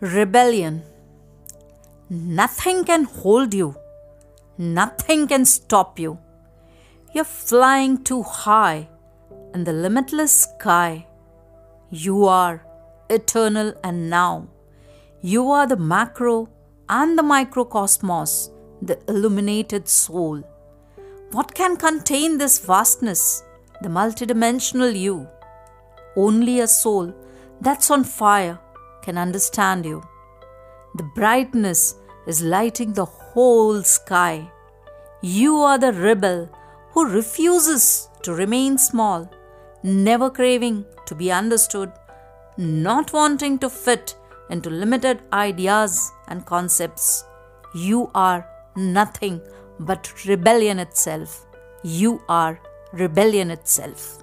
Rebellion. Nothing can hold you, nothing can stop you. You're flying too high in the limitless sky. You are eternal and now. You are the macro and the microcosmos, the illuminated soul. What can contain this vastness, the multidimensional you? Only a soul that's on fire can understand you. The brightness is lighting the whole sky. You are the rebel who refuses to remain small, never craving to be understood, not wanting to fit into limited ideas and concepts. You are nothing but rebellion itself. You are rebellion itself.